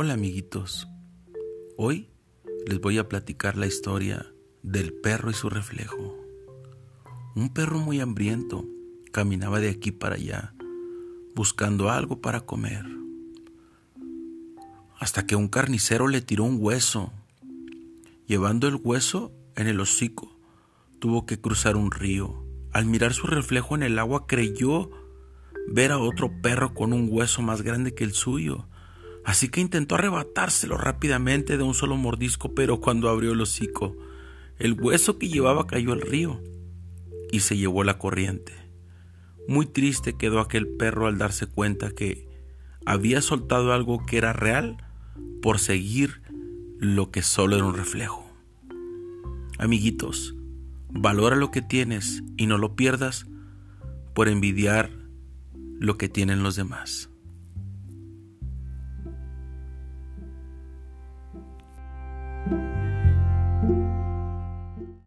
Hola amiguitos, hoy les voy a platicar la historia del perro y su reflejo. Un perro muy hambriento caminaba de aquí para allá buscando algo para comer, hasta que un carnicero le tiró un hueso. Llevando el hueso en el hocico, tuvo que cruzar un río. Al mirar su reflejo en el agua creyó ver a otro perro con un hueso más grande que el suyo Así que intentó arrebatárselo rápidamente de un solo mordisco, pero cuando abrió el hocico, el hueso que llevaba cayó al río y se llevó la corriente. Muy triste quedó aquel perro al darse cuenta que había soltado algo que era real por seguir lo que solo era un reflejo. Amiguitos, valora lo que tienes y no lo pierdas por envidiar lo que tienen los demás.